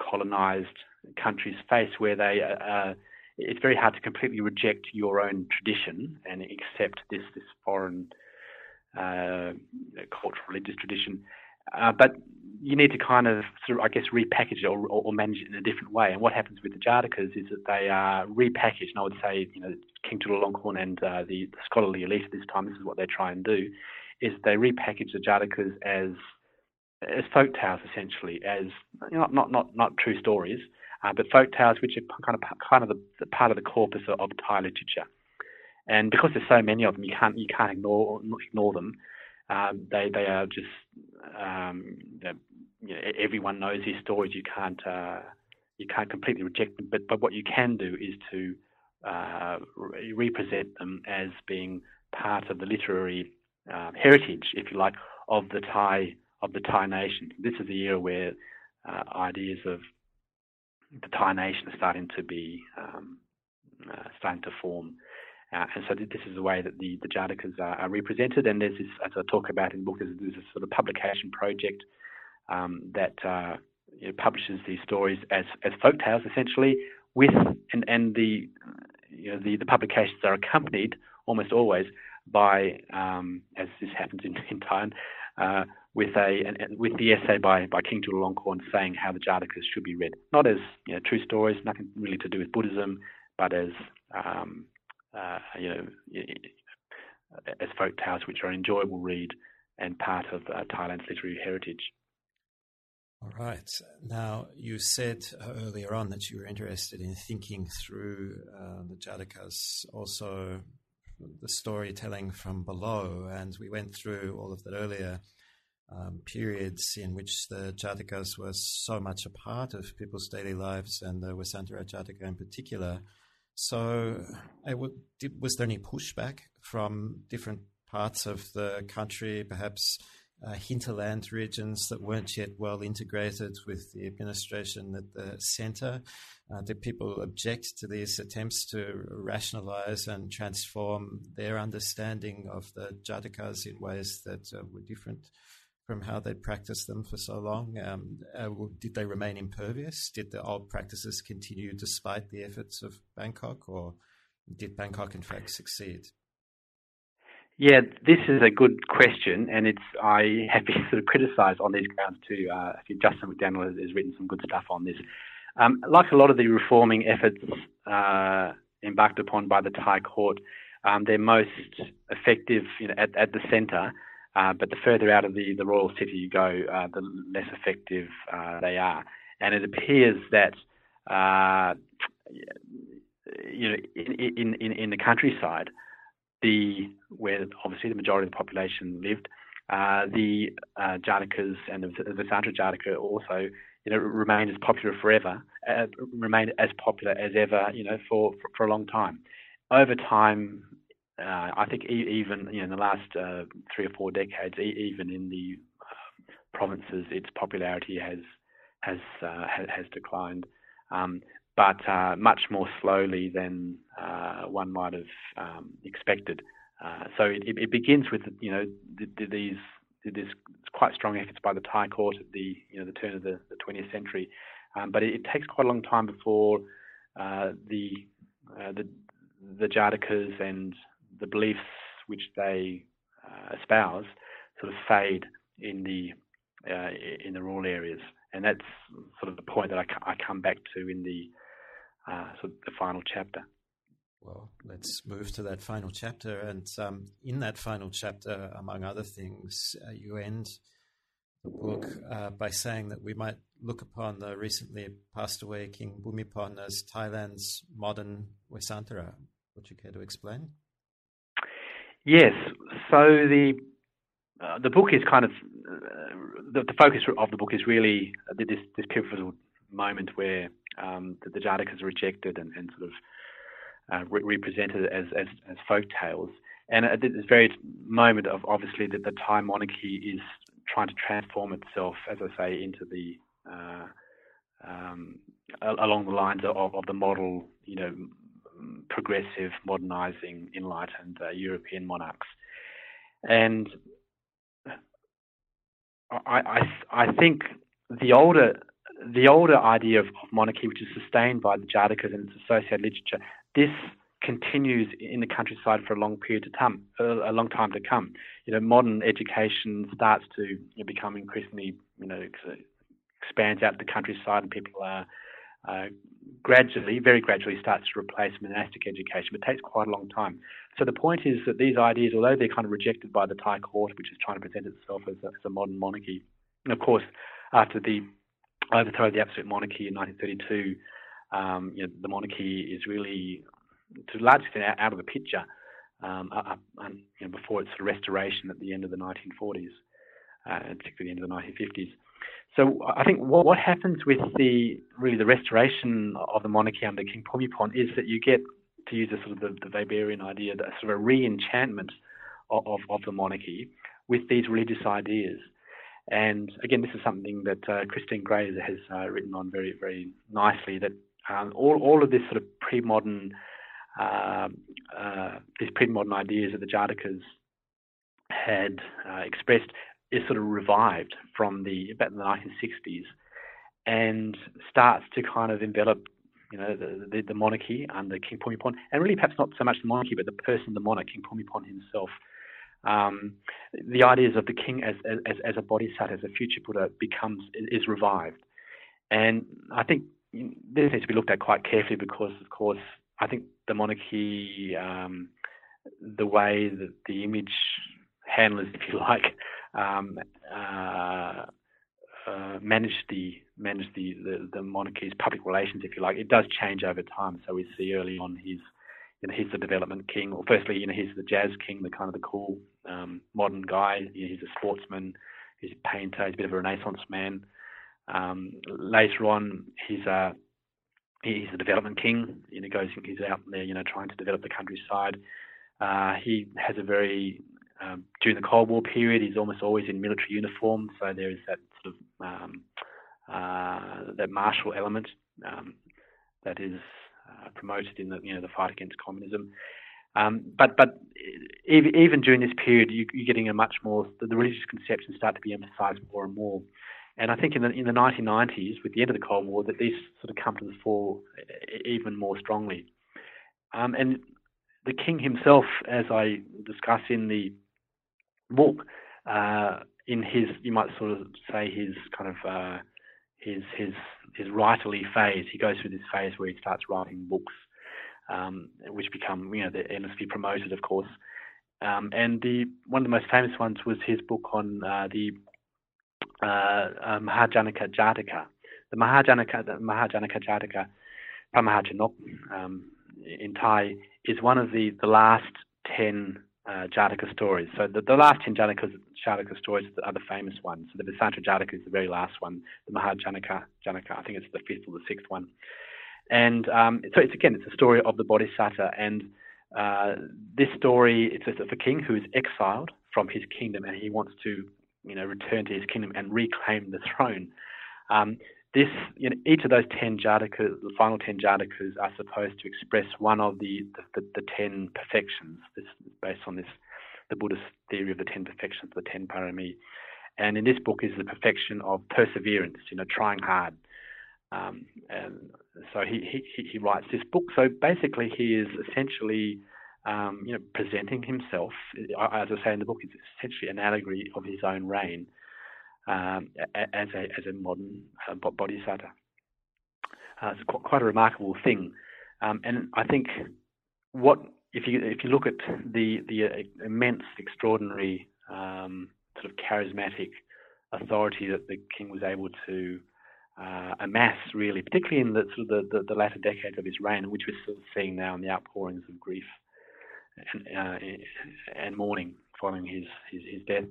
colonized countries face where they uh, uh, it's very hard to completely reject your own tradition and accept this this foreign uh, cultural religious tradition. Uh, but you need to kind of, sort of, I guess, repackage it or, or, or, manage it in a different way. And what happens with the Jatakas is that they are repackaged. And I would say, you know, King Chulalongkorn and uh, the, scholarly elite at this time, this is what they try and do, is they repackage the Jatakas as as folk tales essentially, as you know, not not not true stories, uh, but folk tales which are kind of kind of the, the part of the corpus of, of Thai literature. And because there's so many of them, you can't you can't ignore ignore them. Um, they they are just um, you know, everyone knows these stories. You can't uh, you can't completely reject them, but but what you can do is to uh, re- represent them as being part of the literary uh, heritage, if you like, of the Thai of the Thai nation. This is the era where uh, ideas of the Thai nation are starting to be um, uh, starting to form. Uh, and so this is the way that the, the Jatakas are, are, represented. And there's this, as I talk about in the book, there's, there's a sort of publication project um, that uh, you know, publishes these stories as, as folk tales, essentially, with and, and the you know the, the publications are accompanied almost always by, um, as this happens in, in Thailand, uh, with a an, with the essay by by King Chulalongkorn saying how the Jatakas should be read, not as you know true stories, nothing really to do with Buddhism, but as um, uh, you know as folk tales which are an enjoyable read and part of uh, Thailand's literary heritage. All right. Now, you said uh, earlier on that you were interested in thinking through uh, the Jatakas, also the storytelling from below, and we went through all of that earlier um, periods in which the Jatakas were so much a part of people's daily lives, and the Vessantara Jataka in particular. So, was there any pushback from different parts of the country, perhaps uh, hinterland regions that weren't yet well integrated with the administration at the centre? Uh, did people object to these attempts to rationalise and transform their understanding of the Jatakas in ways that uh, were different from how they'd practiced them for so long? Um, uh, did they remain impervious? Did the old practices continue despite the efforts of Bangkok, or did Bangkok in fact succeed? Yeah, this is a good question, and it's I have been sort of criticised on these grounds too. Uh, Justin McDaniel has, has, written some good stuff on this. Um, like a lot of the reforming efforts uh, embarked upon by the Thai court, um, they're most effective you know, at, at the centre. Uh, but the further out of the, the royal city you go, uh, the less effective uh, they are. And it appears that uh, you know in, in, in the countryside, the where obviously the majority of the population lived, uh, the uh, Jatakas and the, Vessantara Jataka also you know remained as popular forever, remained as popular as ever you know for, for, for a long time. Over time, uh, I think even you know, in the last uh, three or four decades, even in the uh, provinces, its popularity has has uh, has declined, um, but uh, much more slowly than uh, one might have um, expected. so it, it, begins with you know these there's quite strong efforts by the Thai court at the you know the turn of the, the 20th century, um, but it, it, takes quite a long time before the the the Jatakas and the beliefs which they uh, espouse sort of fade in the uh, in the rural areas, and that's sort of the point that I, I come back to in the uh, of the final chapter. Well, let's move to that final chapter, and um, in that final chapter, among other things, uh, you end the book uh, by saying that we might look upon the recently passed away King Bhumibol as Thailand's modern Vessantara. Would you care to explain? Yes. So the uh, the book is kind of uh, the, the, focus of the book is really this this pivotal moment where um, the, the Jataka is rejected and, and sort of uh, re- represented as, as, as folk tales. And at this very moment of obviously that the Thai monarchy is trying to transform itself, as I say, into the uh, um, along the lines of, of the model, you know, progressive, modernizing, enlightened uh, European monarchs. And I, I, I, think the older the older idea of, monarchy, which is sustained by the Jatakas and its associated literature, this continues in the countryside for a long period to come, a long time to come. You know, modern education starts to you know, become increasingly, you know, expands out to the countryside, and people are uh, gradually, very gradually, starts to replace monastic education, but takes quite a long time. So the point is that these ideas, although they're kind of rejected by the Thai court, which is trying to present itself as a, as a modern monarchy, and of course, after the overthrow the absolute monarchy in 1932, um, you know, the monarchy is really, to a large extent, out of the picture. Um, and, you know, before its restoration at the end of the 1940s, uh, and particularly the end of the 1950s. So I think what, what happens with the really the restoration of the monarchy under King Bhumibol is that you get to use a sort of the, the Weberian idea, that sort of a re-enchantment of, of, of, the monarchy with these religious ideas. And again, this is something that uh, Christine Gray has uh, written on very, very nicely. That um, all, all of this sort of pre-modern, uh, uh these pre-modern ideas that the Jatakas had uh, expressed is sort of revived from the about the 1960s and starts to kind of envelop you know, the, the, the, monarchy under King Bhumibol, and really perhaps not so much the monarchy, but the person, the monarch, King Bhumibol himself. Um, the ideas of the king as, as, as a bodhisattva, as a future Buddha, becomes is revived, and I think this needs to be looked at quite carefully because, of course, I think the monarchy, um, the way that the image handlers, if you like, um, uh, uh, manage the manage the, the, the monarchy's public relations, if you like. It does change over time. So we see early on he's you know he's the development king, or firstly you know he's the jazz king, the kind of the cool um, modern guy. He's a sportsman, he's a painter, he's a bit of a Renaissance man. Um, later on, he's a he's the development king. You know, goes he's out there, you know, trying to develop the countryside. Uh, he has a very um, during the Cold War period, he's almost always in military uniform, so there is that sort of um, uh, that martial element um, that is uh, promoted in the you know the fight against communism. Um, but but even during this period, you, are getting a much more the, religious conceptions start to be emphasised more and more. And I think in the in the 1990s, with the end of the Cold War, that these sort of come to the fore even more strongly. Um, and the king himself, as I discuss in the book, uh, in his, you might sort of say his kind of uh, his his his writerly phase. He goes through this phase where he starts writing books, um, which become you know they're endlessly promoted, of course. Um, and the one of the most famous ones was his book on uh, the uh, uh, Mahajanaka Jataka. The Mahajanaka the Mahajanaka Jataka, Pamahajanok, um, in Thai, is one of the the last ten uh, Jataka stories. So the, the last 10 Jataka, Jataka stories are the famous ones. So the Vessantara Jataka is the very last one. The Mahajanaka, Janaka, I think it's the fifth or the sixth one. And um, so it's again, it's a story of the Bodhisattva. And uh, this story, it's of a king who is exiled from his kingdom and he wants to, you know, return to his kingdom and reclaim the throne. Um, this, you know, each of those 10 jatakas, the final 10 jatakas, are supposed to express one of the, the, the, the 10 perfections. This is based on this, the Buddhist theory of the 10 perfections, the 10 parami. And in this book is the perfection of perseverance, you know, trying hard. Um, and so he, he, he writes this book. So basically, he is essentially, um, you know, presenting himself, as I say in the book, it's essentially an allegory of his own reign um, as a as a modern uh, bodhisattva. Uh, it's quite, a remarkable thing, um, and I think what if you if you look at the the uh, immense, extraordinary, um, sort of charismatic authority that the king was able to uh, amass, really, particularly in the sort of the, the, the, latter decades of his reign, which we're still seeing now in the outpourings of grief and, uh, and mourning following his, his, his death.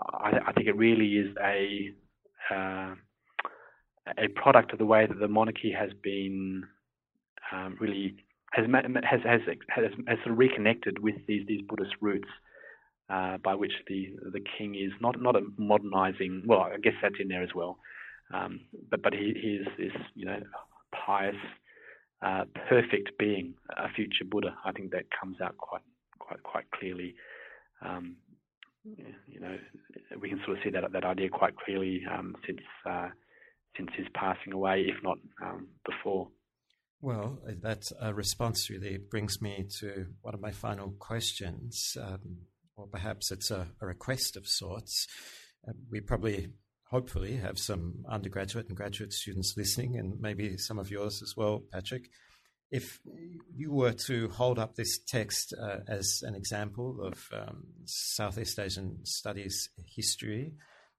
I, I think it really is a uh, a product of the way that the monarchy has been um, really has, has has has has sort of reconnected with these these Buddhist roots, uh, by which the the king is not not a modernizing. Well, I guess that's in there as well, um, but but he, is this you know pious, uh, perfect being, a future Buddha. I think that comes out quite quite quite clearly. Um, you know, we can sort of see that that idea quite clearly um, since uh, since his passing away, if not um, before. Well, that uh, response really brings me to one of my final questions, um, or perhaps it's a, a, request of sorts. Uh, we probably, hopefully, have some undergraduate and graduate students listening, and maybe some of yours as well, Patrick if you were to hold up this text uh, as an example of um, Southeast Asian studies history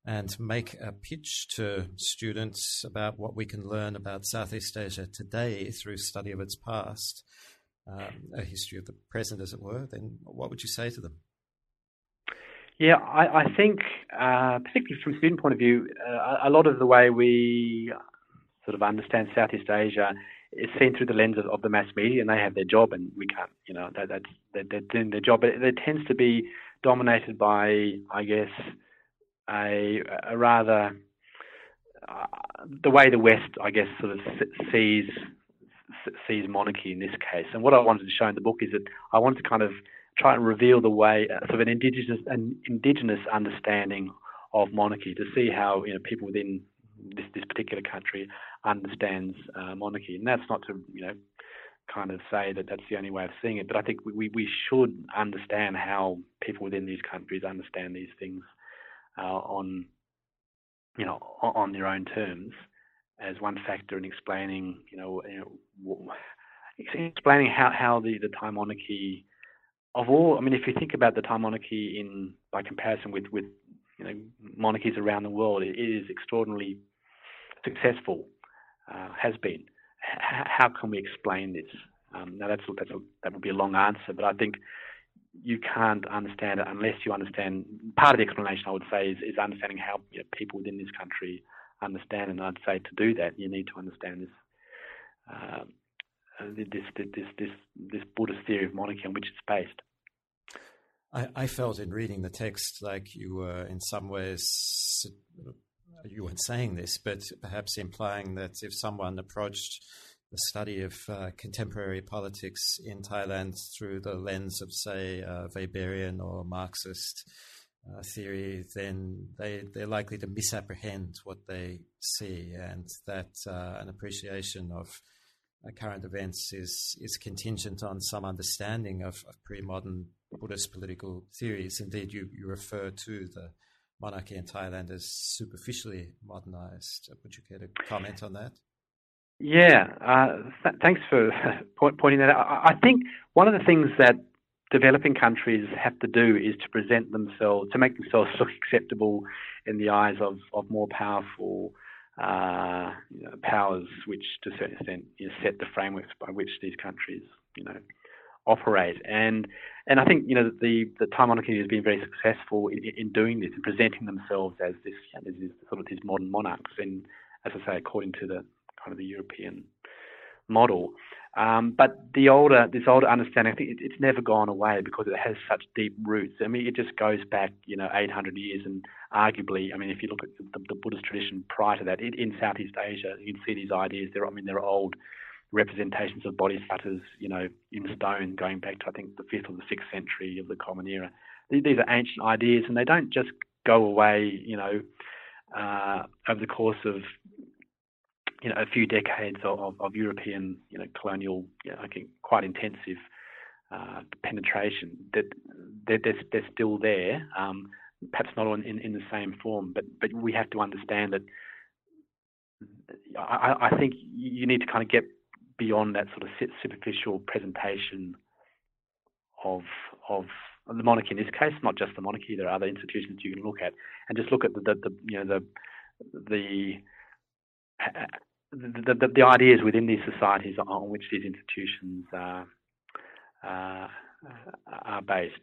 and make a pitch to students about what we can learn about Southeast Asia today through study of its past, um, a history of the present, as it were, then what would you say to them? Yeah, I, I think, uh, particularly from a student point of view, uh, a lot of the way we sort of understand Southeast Asia is seen through the lens of, of, the mass media, and they have their job, and we can't, you know, that, that's they're, they're doing their job. But it, it, tends to be dominated by, I guess, a, a rather uh, the way the West, I guess, sort of sees sees monarchy in this case. And what I wanted to show in the book is that I wanted to kind of try and reveal the way, sort of an indigenous an indigenous understanding of monarchy to see how you know people within this, this particular country understands uh, monarchy. And that's not to you know kind of say that that's the only way of seeing it, but I think we, we should understand how people within these countries understand these things uh, on you know on their own terms as one factor in explaining you know, you know explaining how, how the, the Thai monarchy of all I mean if you think about the Thai monarchy in by comparison with, with you know monarchies around the world it is extraordinarily successful uh, has been H- how can we explain this um, now that's, that's a, that would be a long answer but I think you can't understand it unless you understand. Part of the explanation, I would say, is, is understanding how you know, people within this country understand. And I'd say to do that, you need to understand this. Uh, this, this, this, this Buddhist theory of monarchy on which it's based. I, I, felt in reading the text like you were in some ways, you weren't saying this, but perhaps implying that if someone approached the study of uh, contemporary politics in Thailand through the lens of, say, uh, Weberian or Marxist uh, theory, then they, they're likely to misapprehend what they see, and that uh, an appreciation of uh, current events is, is contingent on some understanding of, of pre modern Buddhist political theories. Indeed, you, you refer to the monarchy in Thailand as superficially modernized. Would you care to comment on that? Yeah, uh, th- thanks for pointing that out. I think one of the things that developing countries have to do is to present themselves, to make themselves look acceptable in the eyes of, of more powerful uh, you know, powers, which to a certain extent you know, set the frameworks by which these countries, you know, operate. And and I think you know the the Thai monarchy has been very successful in, in doing this and presenting themselves as this, as this sort of these modern monarchs. And as I say, according to the kind of the European model. Um, but the older, this older understanding, I think it, it's never gone away because it has such deep roots. I mean, it just goes back, you know, 800 years, and arguably, I mean, if you look at the, the Buddhist tradition prior to that, it, in Southeast Asia, you can see these ideas. There, I mean, there are old representations of bodhisattvas, you know, in stone, going back to I think the fifth or the sixth century of the Common Era. These are ancient ideas, and they don't just go away, you know, uh, over the course of you know, a few decades of, of European, you know, colonial, you know, I think quite intensive uh, penetration, that they're, they're, they're, still there, um, perhaps not in, in the same form, but, but we have to understand that I, I think you need to kind of get beyond that sort of superficial presentation of of the monarchy in this case, not just the monarchy. There are other institutions you can look at, and just look at the, the, the you know the the the, the, the, ideas within these societies on which these institutions are, uh, are based.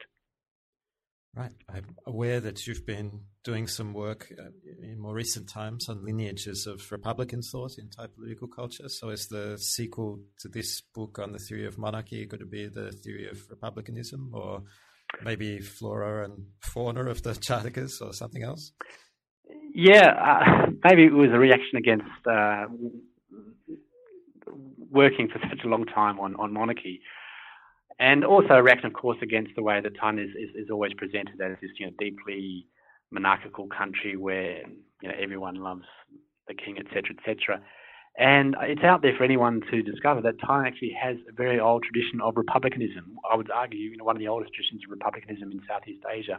Right. I'm aware that you've been doing some work uh, in more recent times on lineages of Republican thought in Thai political culture. So, is the sequel to this book on the theory of monarchy going to be the theory of republicanism, or maybe flora and fauna of the Jatakas, or something else? Yeah, uh, maybe it was a reaction against uh, working for such a long time on, on monarchy. And also a reaction, of course, against the way that Thailand is, is, is, always presented as this, you know, deeply monarchical country where, you know, everyone loves the king, etc., etc. And it's out there for anyone to discover that Thailand actually has a very old tradition of republicanism. I would argue, you know, one of the oldest traditions of republicanism in Southeast Asia.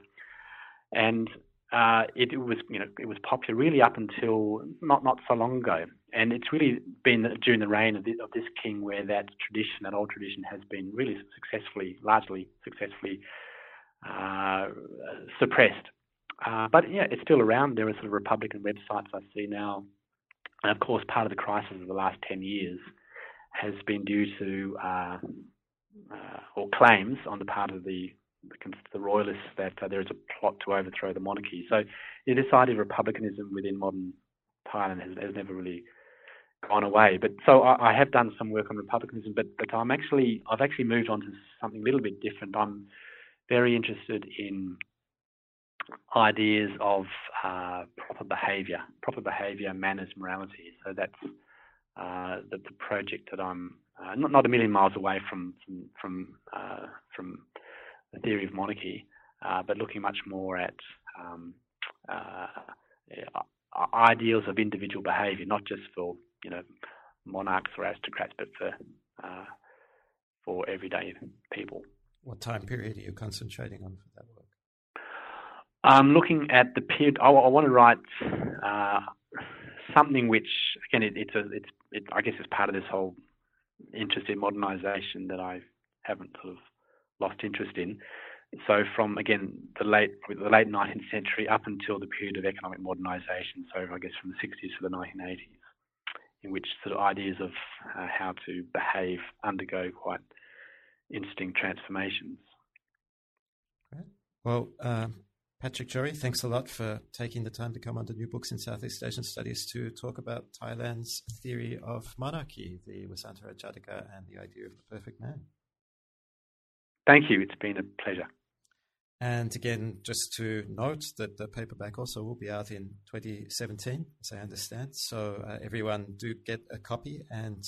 And uh, it, it, was you know it was popular really up until not not so long ago, and it's really been during the reign of, of this king where that tradition, that old tradition, has been really successfully, largely successfully uh, suppressed. Uh, but yeah, it's still around. There are sort of Republican websites I see now, and of course, part of the crisis of the last ten years has been due to uh, uh, or claims on the part of the the royalists that uh, there is a plot to overthrow the monarchy. So this idea of republicanism within modern Thailand has, has never really gone away. But so I, I, have done some work on republicanism, but but I'm actually I've actually moved on to something a little bit different. I'm very interested in ideas of uh, proper behaviour, proper behaviour, manners, morality. So that's uh, the, the, project that I'm uh, not not a million miles away from from from, uh, from the theory of monarchy, uh, but looking much more at um, uh, ideals of individual behaviour, not just for you know monarchs or aristocrats, but for for everyday people. What time period are you concentrating on for that work? I'm looking at the period. I, I want to write uh, something which, again, it, it's a, it's, it, I guess, it's part of this whole interest in modernisation that I haven't sort of lost interest in. So from again the late the late 19th century up until the period of economic modernisation. So I guess from the 60s to the 1980s, in which sort of ideas of uh, how to behave undergo quite interesting transformations. Great. Well, uh, Patrick Jory, thanks a lot for taking the time to come on to New Books in Southeast Asian Studies to talk about Thailand's theory of monarchy, the Vessantara Jataka, and the idea of the perfect man. Thank you. It's been a pleasure. And again, just to note that the paperback also will be out in 2017, as I understand. So uh, everyone do get a copy. And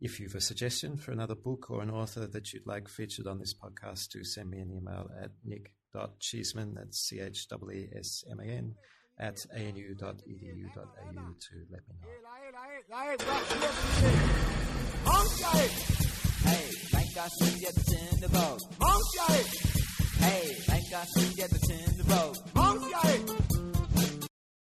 if you have a suggestion for another book or an author that you'd like featured on this podcast, do send me an email at nick.cheesman, that's C-H-E-E-S-M-A-N, at anu.edu.au to let me know. Hey, like I see at the end of Hey, like I see at the end of eh?